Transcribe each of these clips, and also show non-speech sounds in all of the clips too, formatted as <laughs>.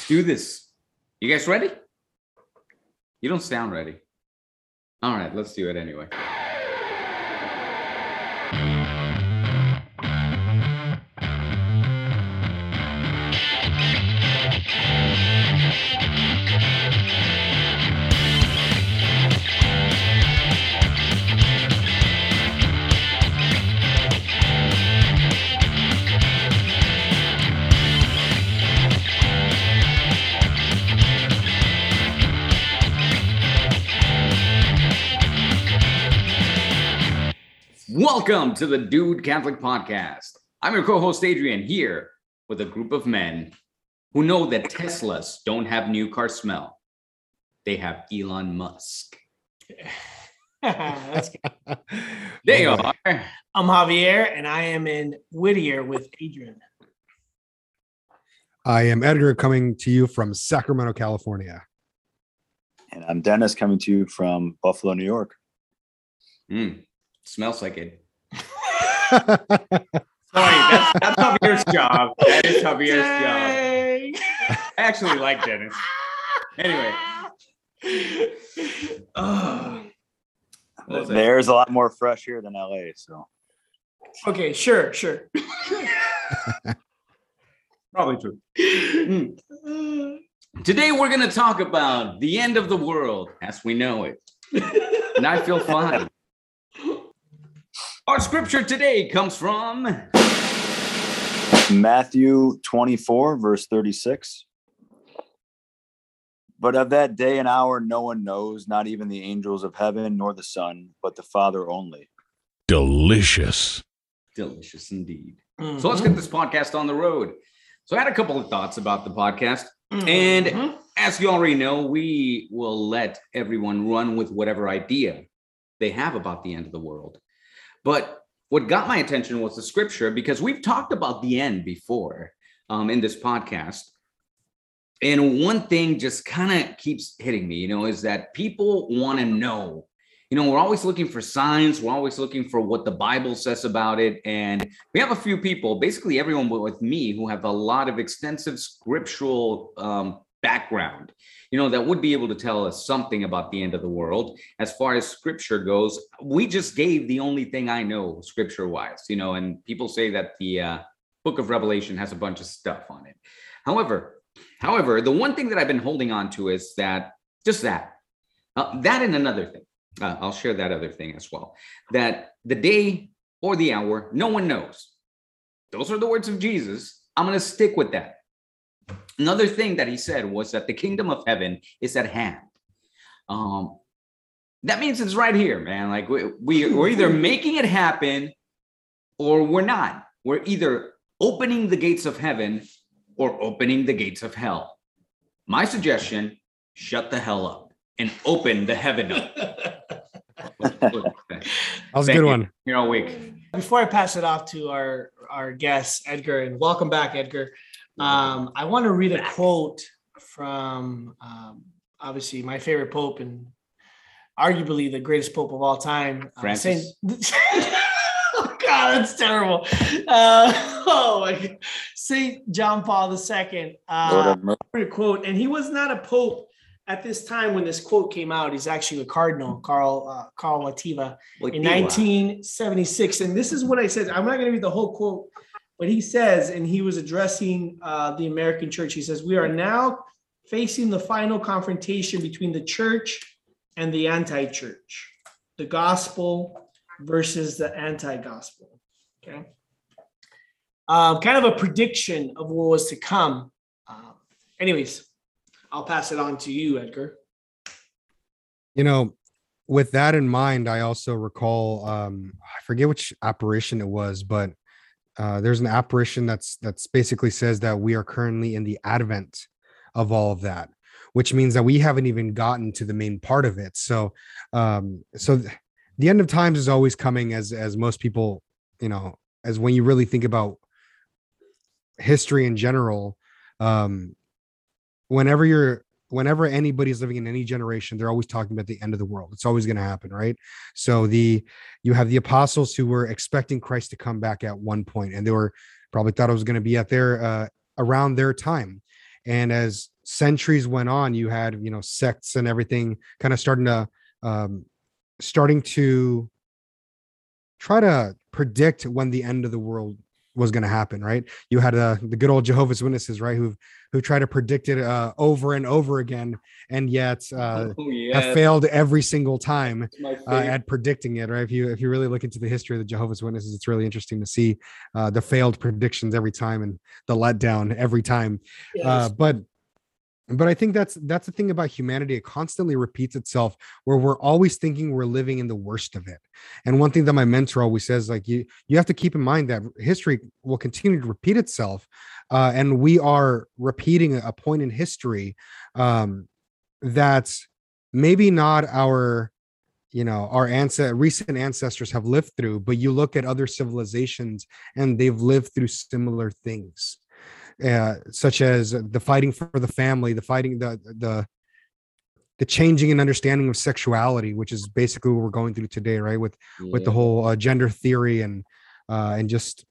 Let's do this. You guys ready? You don't sound ready. All right, let's do it anyway. Welcome to the Dude Catholic Podcast. I'm your co host, Adrian, here with a group of men who know that Teslas don't have new car smell. They have Elon Musk. That's good. They are. I'm Javier, and I am in Whittier with Adrian. I am Edgar coming to you from Sacramento, California. And I'm Dennis coming to you from Buffalo, New York. Mm, smells like it. <laughs> Sorry, that's, that's Javier's job. That is Javier's job. I actually like Dennis. Anyway. Oh. What The air is a lot more fresh here than LA. So okay, sure, sure. Probably true. Mm. Today we're going to talk about the end of the world as we know it. and I feel fine. Our scripture today comes from Matthew 24, verse 36. But of that day and hour, no one knows, not even the angels of heaven, nor the Son, but the Father only. Delicious. delicious indeed. Mhm. So let's get this podcast on the road. So I had a couple of thoughts about the podcast. And Mhm. as you already know, we will let everyone run with whatever idea they have about the end of the world. But what got my attention was the scripture because we've talked about the end before um, in this podcast. And one thing just kind of keeps hitting me, you know, is that people want to know. You know, we're always looking for signs. We're always looking for what the Bible says about it. And we have a few people, basically everyone with me, who have a lot of extensive scriptural um, background, you know, that would be able to tell us something about the end of the world. As far as scripture goes, we just gave the only thing I know scripture wise, you know, and people say that the uh, book of Revelation has a bunch of stuff on it. However, however, the one thing that I've been holding on to is that just that, uh, that and another thing. Uh, I'll share that other thing as well. That the day or the hour, no one knows. Those are the words of Jesus. I'm going to stick with that. Another thing that he said was that the kingdom of heaven is at hand. Um, that means it's right here, man. Like we, we we're either <laughs> making it happen or we're not. We're either opening the gates of heaven or opening the gates of hell. My suggestion: shut the hell up and open the heaven up. <laughs> That was a Thank good you. one. Here all week. Before I pass it off to our our guest Edgar, and welcome back, Edgar. Um, I want to read a quote from um, obviously my favorite pope and arguably the greatest pope of all time, uh, Francis? Saint- <laughs> oh God, that's terrible. Uh, <laughs> oh my God. Saint John Paul II. Lord Uh, have a quote, and he was not a pope at this time when this quote came out. He's actually a cardinal, Carl uh, Carl Wojtyla Like in 1976. And this is what I said. I'm not going to read the whole quote, but he says, and he was addressing uh, the American church. He says, We are now facing the final confrontation between the church and the anti church, the gospel versus the anti gospel. Okay. Um, kind of a prediction of what was to come. Um, anyways, I'll pass it on to you, Edgar. You know, with that in mind, I also recall um I forget which apparition it was, but uh there's an apparition that's that's basically says that we are currently in the advent of all of that, which means that we haven't even gotten to the main part of it. So um so th- the end of times is always coming as as most people, you know, as when you really think about history in general, um whenever you're whenever anybody's living in any generation they're always talking about the end of the world. It's always going to happen right? So the you have the apostles who were expecting christ to come back at one point and they were probably thought it was going to be at their uh around their time. And as centuries went on you had you know sects and everything kind of starting to um starting to try to predict when the end of the world was going to happen right? You had uh, the good old jehovah's witnesses right who who try to predict it uh, over and over again and yet uh, oh, have failed every single time uh, at predicting it right? If you if you really look into the history of the jehovah's witnesses it's really interesting to see uh, the failed predictions every time and the letdown every time. Uh, but but i think that's that's the thing about humanity it constantly repeats itself where we're always thinking we're living in the worst of it. And one thing that my mentor always says like you you have to keep in mind that history will continue to repeat itself uh, and we are repeating a point in history um, that maybe not our you know our ancestor recent ancestors have lived through but you look at other civilizations and they've lived through similar things uh, such as the fighting for the family the fighting the the the changing and understanding of sexuality which is basically what we're going through today right? With with the whole uh, gender theory and uh, and just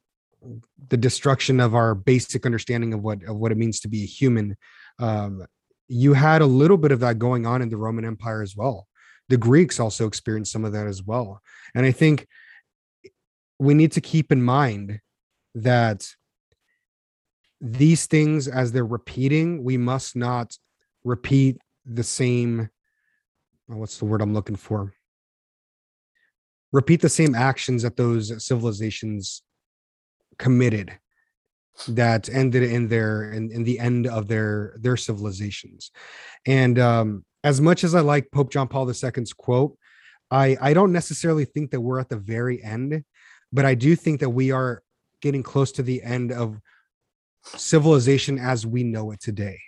the destruction of our basic understanding of what of what it means to be a human. Um, you had a little bit of that going on in the roman empire as well. The greeks also experienced some of that as well. And i think we need to keep in mind that these things as they're repeating we must not repeat the same what's the word i'm looking for? Repeat the same actions that those civilizations committed that ended in their in, in the end of their their civilizations. And um as much as i like pope john paul ii's quote i i don't necessarily think that we're at the very end but i do think that we are getting close to the end of civilization as we know it today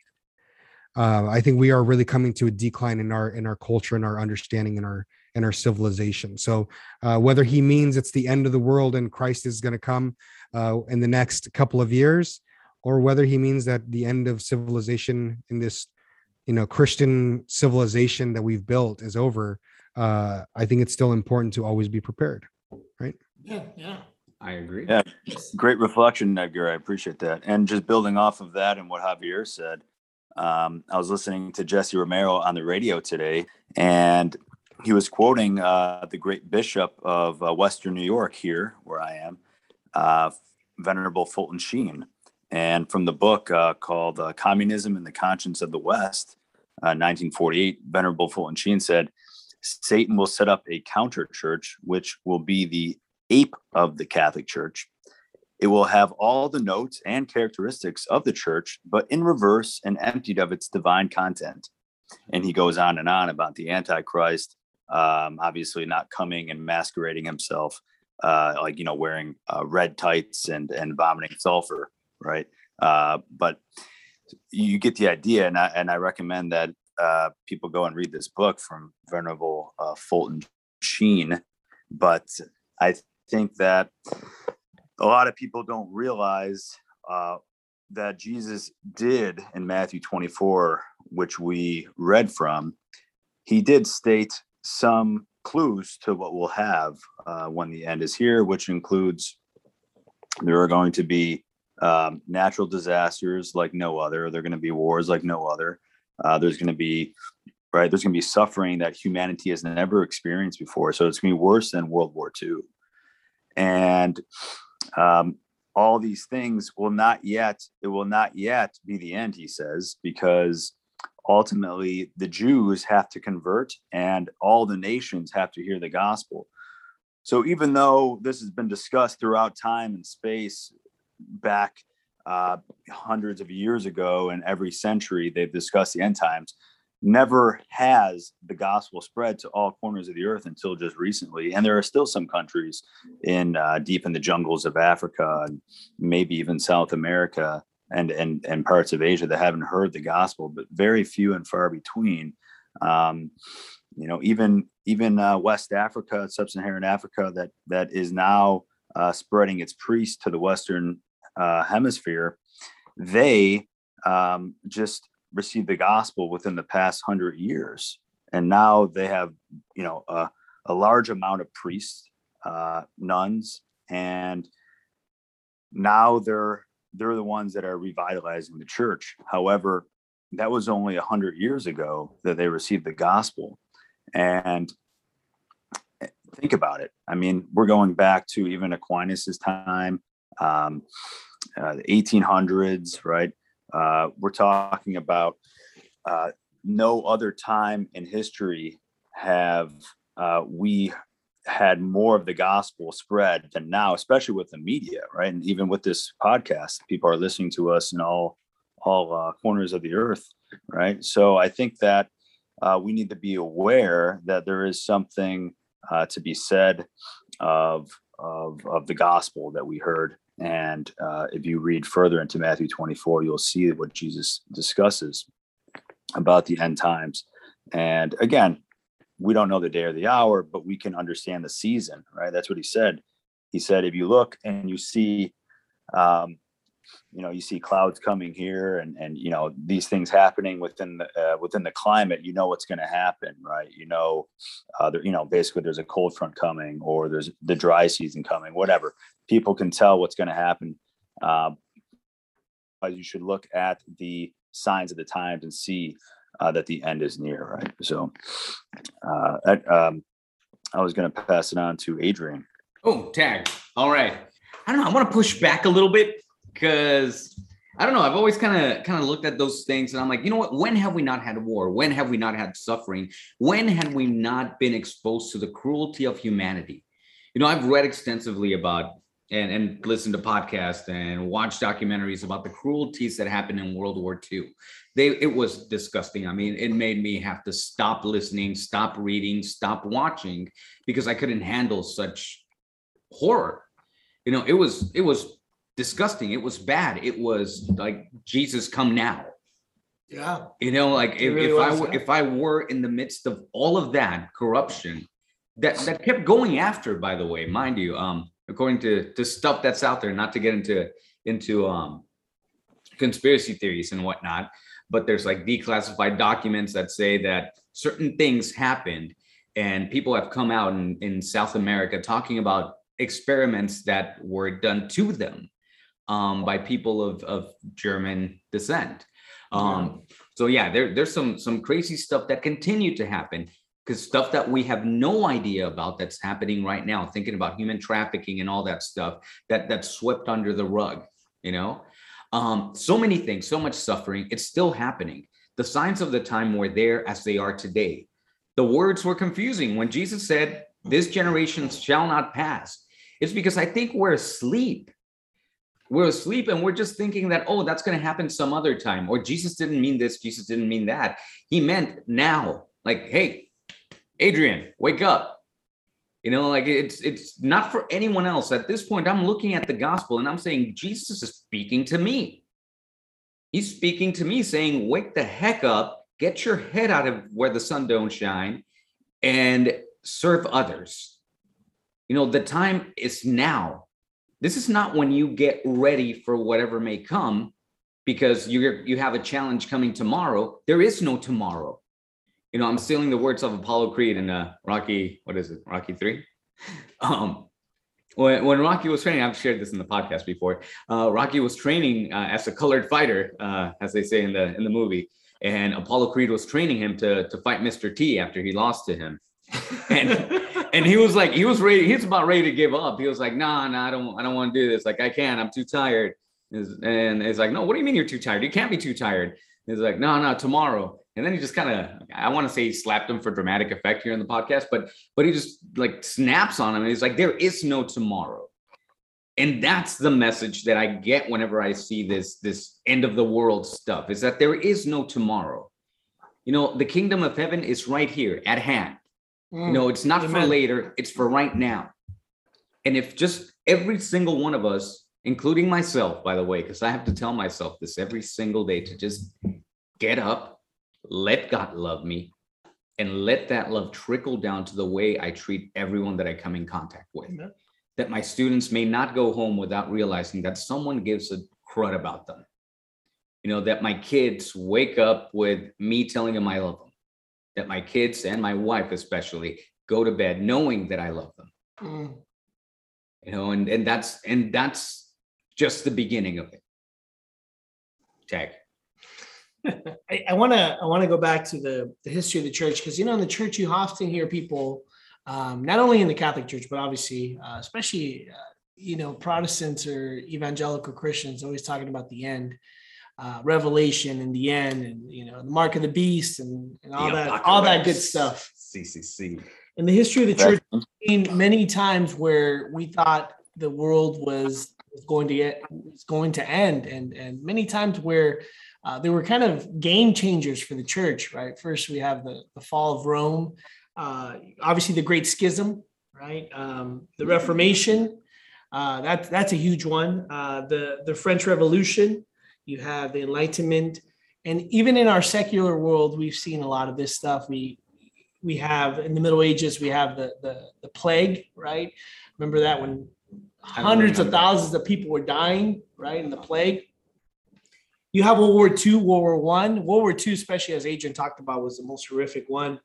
uh, i think we are really coming to a decline in our in our culture and our understanding and our and our civilization so uh, whether he means it's the end of the world and christ is going to come uh, in the next couple of years, or whether he means that the end of civilization in this, you know, Christian civilization that we've built is over. Uh, I think it's still important to always be prepared, right? Yeah, yeah. I agree. Yeah, great reflection, Edgar. I appreciate that. And just building off of that and what Javier said, um, I was listening to Jesse Romero on the radio today, and he was quoting uh, the great bishop of uh, Western New York here, where I am, uh, Venerable Fulton Sheen. And from the book uh, called uh, Communism and the Conscience of the West, 1948, uh, Venerable Fulton Sheen said, Satan will set up a counter church, which will be the ape of the Catholic Church. It will have all the notes and characteristics of the church, but in reverse and emptied of its divine content. And he goes on and on about the Antichrist, um, obviously not coming and masquerading himself uh, like you know wearing uh, red tights and and vomiting sulfur, right? Uh, but you get the idea, and I and I recommend that uh, people go and read this book from Venerable uh, Fulton Sheen. But I think that a lot of people don't realize uh, that Jesus did in Matthew 24, which we read from. He did state some clues to what we'll have uh, when the end is here, which includes there are going to be um, natural disasters like no other. There are going to be wars like no other. Uh, there's going to be right. There's going to be suffering that humanity has never experienced before. So it's going to be worse than World War II, and um, all these things will not yet. It will not yet be the end. He says because ultimately the Jews have to convert and all the nations have to hear the gospel. So even though this has been discussed throughout time and space back uh, hundreds of years ago and every century they've discussed the end times, never has the gospel spread to all corners of the earth until just recently. And there are still some countries in uh, deep in the jungles of Africa and maybe even South America and and and parts of Asia that haven't heard the gospel, but very few and far between. Um, you know, even even uh, West Africa, Sub-Saharan Africa, that that is now uh, spreading its priests to the Western uh, Hemisphere. They um, just received the gospel within the past hundred years, and now they have you know a, a large amount of priests, uh, nuns, and now they're they're the ones that are revitalizing the church. However, that was only a hundred years ago that they received the gospel. And think about it. I mean, we're going back to even Aquinas's time, um, uh, the 1800s, right? Uh, we're talking about uh, no other time in history have uh, we had more of the gospel spread than now, especially with the media, right? And even with this podcast, people are listening to us in all all uh, corners of the earth, right? So I think that uh, we need to be aware that there is something uh, to be said of, of of the gospel that we heard. And uh, if you read further into Matthew 24, you'll see what Jesus discusses about the end times. And again, we don't know the day or the hour, but we can understand the season, right? That's what he said. He said, if you look and you see, um, you know, you see clouds coming here, and and you know these things happening within the uh, within the climate, you know what's going to happen, right? You know, uh, there, you know, basically there's a cold front coming, or there's the dry season coming, whatever. People can tell what's going to happen. Uh, you should look at the signs of the times and see uh, that the end is near, right? So, uh, I, um, I was going to pass it on to Adrian. Oh, tag. All right. I don't know. I want to push back a little bit because I don't know. I've always kind of kind of looked at those things and I'm like, you know what? When have we not had war? When have we not had suffering? When had we not been exposed to the cruelty of humanity? You know, I've read extensively about and, and listened to podcasts and watch documentaries about the cruelties that happened in World War II. They it was disgusting. I mean, it made me have to stop listening, stop reading, stop watching because I couldn't handle such horror. You know, it was it was disgusting. It was bad. It was like Jesus come now. Yeah. You know, like if, really if I were yeah. if I were in the midst of all of that corruption that that kept going after, by the way, mind you, um, according to to stuff that's out there, not to get into into um conspiracy theories and whatnot, but there's like declassified documents that say that certain things happened and people have come out in, in South America talking about experiments that were done to them um, by people of, of German descent. Um, so yeah, there, there's some some crazy stuff that continue to happen because stuff that we have no idea about that's happening right now, thinking about human trafficking and all that stuff that that's swept under the rug, you know. Um, so many things, so much suffering, it's still happening. The signs of the time were there as they are today. The words were confusing when Jesus said, This generation shall not pass. It's because I think we're asleep we're asleep and we're just thinking that oh that's going to happen some other time or jesus didn't mean this jesus didn't mean that he meant now like hey adrian wake up. You know like it's it's not for anyone else. At this point i'm looking at the gospel and i'm saying jesus is speaking to me. He's speaking to me saying wake the heck up get your head out of where the sun don't shine and serve others. You know the time is now. This is not when you get ready for whatever may come because you're you have a challenge coming tomorrow. There is no tomorrow you know i'm stealing the words of apollo creed in uh rocky what is it rocky 3 <laughs> um when, when rocky was training i've shared this in the podcast before uh rocky was training uh, as a colored fighter uh as they say in the in the movie and apollo creed was training him to to fight mr t after he lost to him <laughs> and and he was like, he was ready, he was about ready to give up. He was like, nah, nah, I don't, I don't want to do this. Like, I can't, I'm too tired. And it's like, no, what do you mean you're too tired? You can't be too tired. He's like, no, no, tomorrow. And then he just kind of, I want to say he slapped him for dramatic effect here in the podcast, but but he just like snaps on him and he's like, there is no tomorrow. And that's the message that I get whenever I see this this end of the world stuff is that there is no tomorrow. You know, the kingdom of heaven is right here at hand. You mm. know, it's not for later, it's for right now. And if just every single one of us, including myself, by the way, because I have to tell myself this every single day to just get up, let God love me, and let that love trickle down to the way I treat everyone that I come in contact with. Amen. That my students may not go home without realizing that someone gives a crud about them. You know, that my kids wake up with me telling them I love them that my kids and my wife especially go to bed knowing that I love them. Mm. You know, and and that's and that's just the beginning of it. Tag. I, want to I want to go back to the the history of the church because you know in the church you often hear people, um, not only in the Catholic Church but obviously uh, especially uh, you know Protestants or evangelical Christians always talking about the end, uh, Revelation and the end, and you know the mark of the beast and, and all The that all that good apocalypse. stuff. CCC. In the history of the church, many times where we thought the world was, was going to get was going to end, and and many times where uh, there were kind of game changers for the church. Right, first we have the the fall of Rome, uh, obviously the Great Schism, right, um, the Reformation. Uh, that's that's a huge one. Uh, the the French Revolution. You have the Enlightenment, and even in our secular world, we've seen a lot of this stuff. We we have in the Middle Ages, we have the the, the plague, right? Remember that when hundreds of thousands of people were dying, right, in the plague. You have World War II, World War One, World War II, especially as Adrian talked about, was the most horrific one.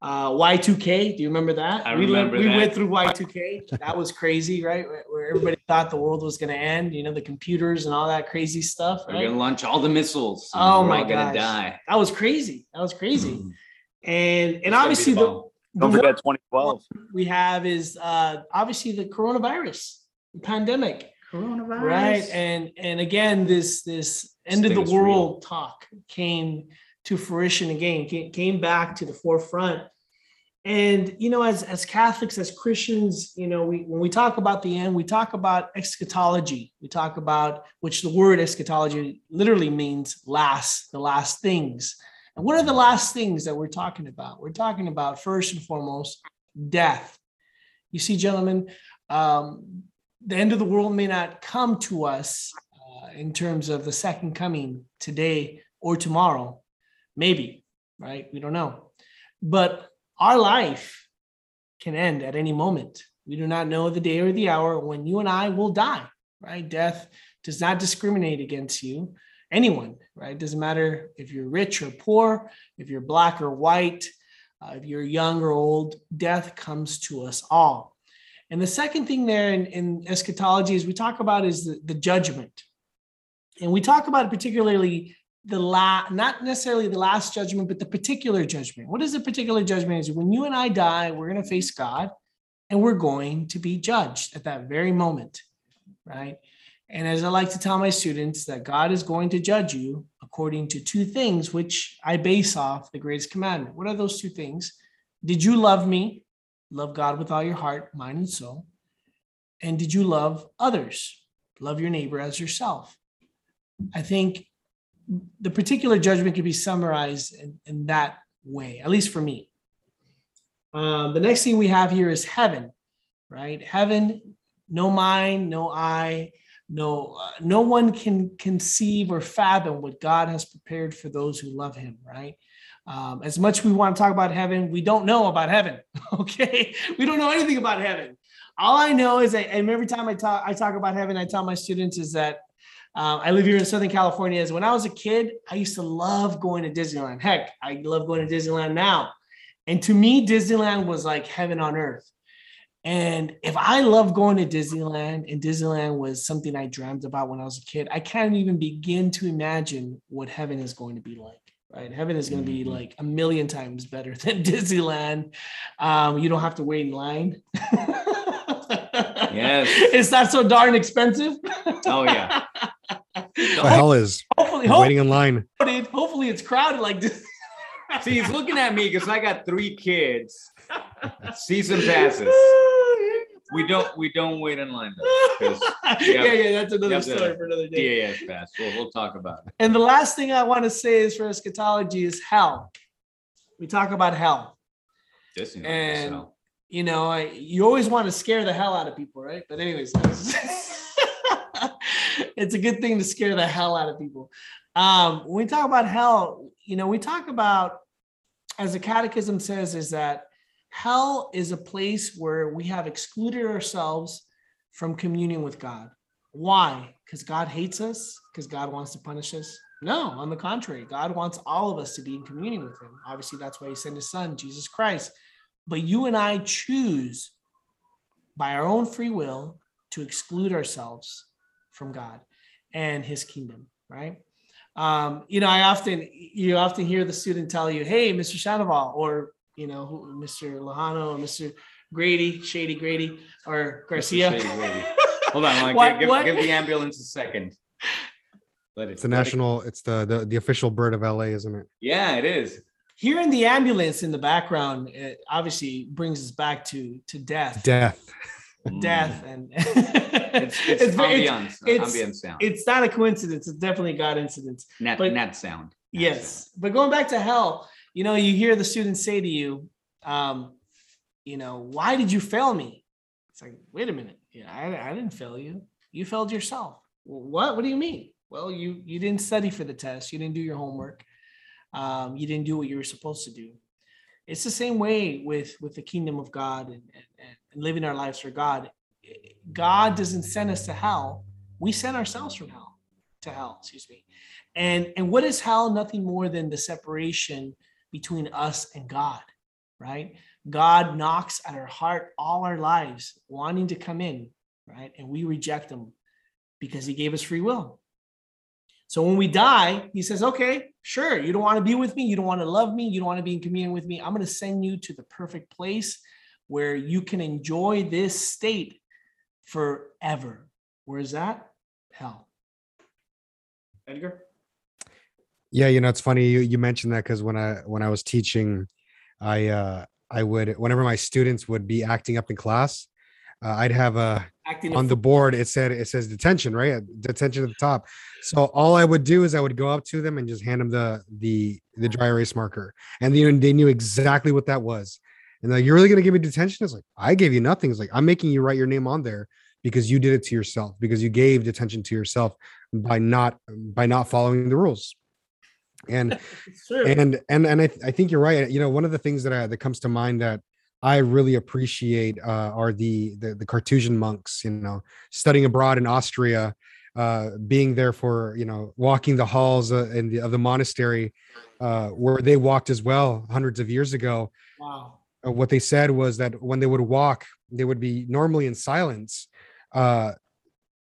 Uh, Y2K, do you remember that? I we went- remember we that. went through Y2K. That was crazy, right? Where- Where everybody thought the world was going to end. You know, the computers and all that crazy stuff. We're gonna launch all the missiles. and Oh we're my god, gonna die. That was crazy. That was crazy. Mm. And It's and gonna obviously the the, Don't forget 2012. we have is uh obviously the coronavirus the pandemic coronavirus. right and and again this this end of the is real. world talk came to fruition again came, came back to the forefront. And you know as as catholics as christians you know we when we talk about the end we talk about eschatology. We talk about which the word eschatology literally means last the last things. And what are the last things that we're talking about? We're talking about first and foremost death. You see gentlemen um, the end of the world may not come to us uh, in terms of the second coming today or tomorrow. Maybe right? We don't know. But our life can end at any moment. We do not know the day or the hour when you and i will die right? Death does not discriminate against you anyone right? It doesn't matter if you're rich or poor if you're black or white uh, if you're young or old death comes to us all and the second thing there in, in eschatology is we talk about is the, the judgment. And we talk about particularly the la not necessarily the last judgment, but the particular judgment. What is the particular judgment? Is when you and I die, we're going to face God and we're going to be judged at that very moment. Right. And as I like to tell my students, that God is going to judge you according to two things, which I base off the greatest commandment. What are those two things? Did you love me? Love God with all your heart, mind, and soul. And did you love others? Love your neighbor as yourself. I think the particular judgment can be summarized in, in that way, at least for me. Uh, the next thing we have here is heaven, right? Heaven, no mind, no eye, no uh, no one can conceive or fathom what God has prepared for those who love Him, right? Um, as much we want to talk about heaven, we don't know about heaven. <laughs> Okay, we don't know anything about heaven. All I know is that, and every time I talk, I talk about heaven, I tell my students is that um, I live here in Southern California. Is when I was a kid, I used to love going to Disneyland. Heck, I love going to Disneyland now. And to me, Disneyland was like heaven on earth. And if I love going to Disneyland and Disneyland was something I dreamt about when I was a kid, I can't even begin to imagine what heaven is going to be like. Right, heaven is going to be Mhm. like a million times better than <laughs> Disneyland. Um, you don't have to wait in line. Yes. <laughs> it's not so darn expensive. Oh yeah. <laughs> The hell is Hopefully, waiting in line. hopefully, hopefully it's crowded like this. See, he's looking at me because I got three kids. Season passes. We don't we don't wait in line though. 'cause <laughs> yeah, yeah, that's another have the story for another day. DAS pass. We'll, we'll talk about it. And the last thing I want to say is for eschatology is hell. We talk about hell. Disneyland, And- so. You know, I, you always want to scare the hell out of people, right? But anyways, <laughs> it's a good thing to scare the hell out of people. Um, when we talk about hell, you know, we talk about, as the Catechism says, is that hell is a place where we have excluded ourselves from communion with God. Why? Because God hates us? Because God wants to punish us? No, on the contrary, God wants all of us to be in communion with Him. Obviously, that's why He sent His Son, Jesus Christ. But you and I choose by our own free will to exclude ourselves from God and His kingdom, right? Um, you know, I often you often hear the student tell you, "Hey, Mr. Sandoval," or you know, who- Mr. Lojano or Mr. Grady, Shady Grady, or Garcia. Shady Grady. Hold on, <laughs> like, What- give, what? give the ambulance a second. Let it. It's the let it- national. It's the, the the official bird of LA, isn't it? Yeah, it is. Hearing the ambulance in the background, it obviously brings us back to to death, Death. Mm. death, and <laughs> It's, it's, it's, ambiance. it's- ambiance uh, sound. it's not a coincidence. It's definitely God incidents. Nat, but- nat sound. Nat Yes, but going back to hell, you know, you hear the students say to you, um, you know, why did you fail me? It's like, wait a minute, yeah, I, I didn't fail you. You failed yourself. "Well, What? What do you mean? Well, you you didn't study for the test. You didn't do your homework. Um, you didn't do what you were supposed to do. It's the same way with with the kingdom of God and, and, and living our lives for God. God doesn't send us to hell. We send ourselves from hell to hell. Excuse me. And and what is hell? Nothing more than the separation between us and God, right? God knocks at our heart all our lives, wanting to come in, right? And we reject him because he gave us free will. So when we die, he says, okay, sure, you don't want to be with me, you don't want to love me, you don't want to be in communion with me. I'm going to send you to the perfect place where you can enjoy this state forever. Where is that? Hell. Edgar? Yeah, you know, it's funny you, you mentioned that because when I when I was teaching, I uh I would whenever my students would be acting up in class, uh, I'd have a Acting on the board it said it says detention right? Detention at the top. So all i would do is i would go up to them and just hand them the the the dry erase marker. And you know, they knew exactly what that was. And like you're really going to give me detention? It's like i gave you nothing. It's like i'm making you write your name on there because you did it to yourself because you gave detention to yourself by not by not following the rules and <laughs> and and and I, th- I think you're right. You know one of the things that I, that comes to mind that i really appreciate uh, are the, the the Carthusian monks you know studying abroad in austria uh, being there for you know walking the halls uh, in the, of the monastery uh, where they walked as well hundreds of years ago. Wow. uh, what they said was that when they would walk they would be normally in silence uh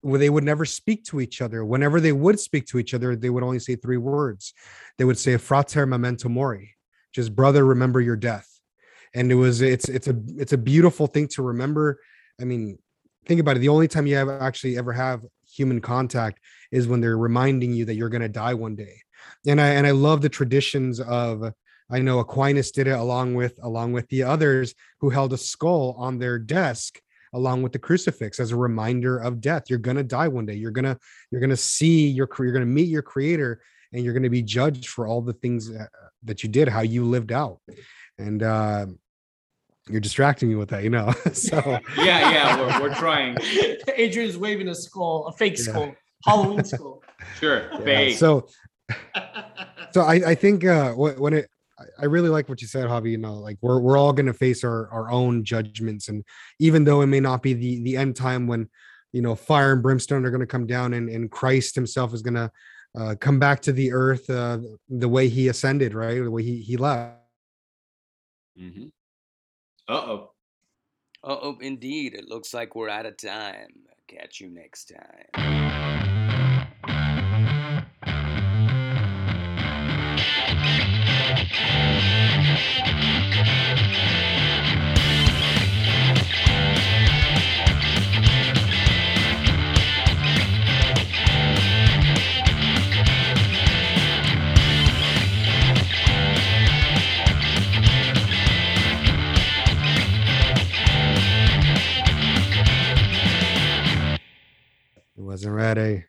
they would never speak to each other. Whenever they would speak to each other they would only say three words. They would say frater memento mori just brother remember your death. And it was it's it's a it's a beautiful thing to remember. I mean think about it. The only time you ever actually ever have human contact is when they're reminding you that you're going to die one day. And i and i love the traditions of I know Aquinas did it along with along with the others who held a skull on their desk along with the crucifix as a reminder of death. You're gonna die one day. You're gonna you're gonna see your you're gonna meet your creator and you're gonna be judged for all the things that, that you did, how you lived out. And uh you're distracting me with that, you know. <laughs> so Yeah, yeah, we're, we're trying. <laughs> Adrian's waving a skull, a fake Yeah. skull, Halloween <laughs> skull. Sure. yeah, Fake. so so I, I think uh when it I- I really like what you said, Javi. You know, like we're we're all gonna face our our own judgments, and even though it may not be the the end time when you know fire and brimstone are gonna come down, and and Christ Himself is gonna uh, come back to the earth uh, the way He ascended, right? The way He He left. Mhm. Uh-oh. Uh oh, indeed. It looks like we're out of time. Catch you next time. Wasn't ready.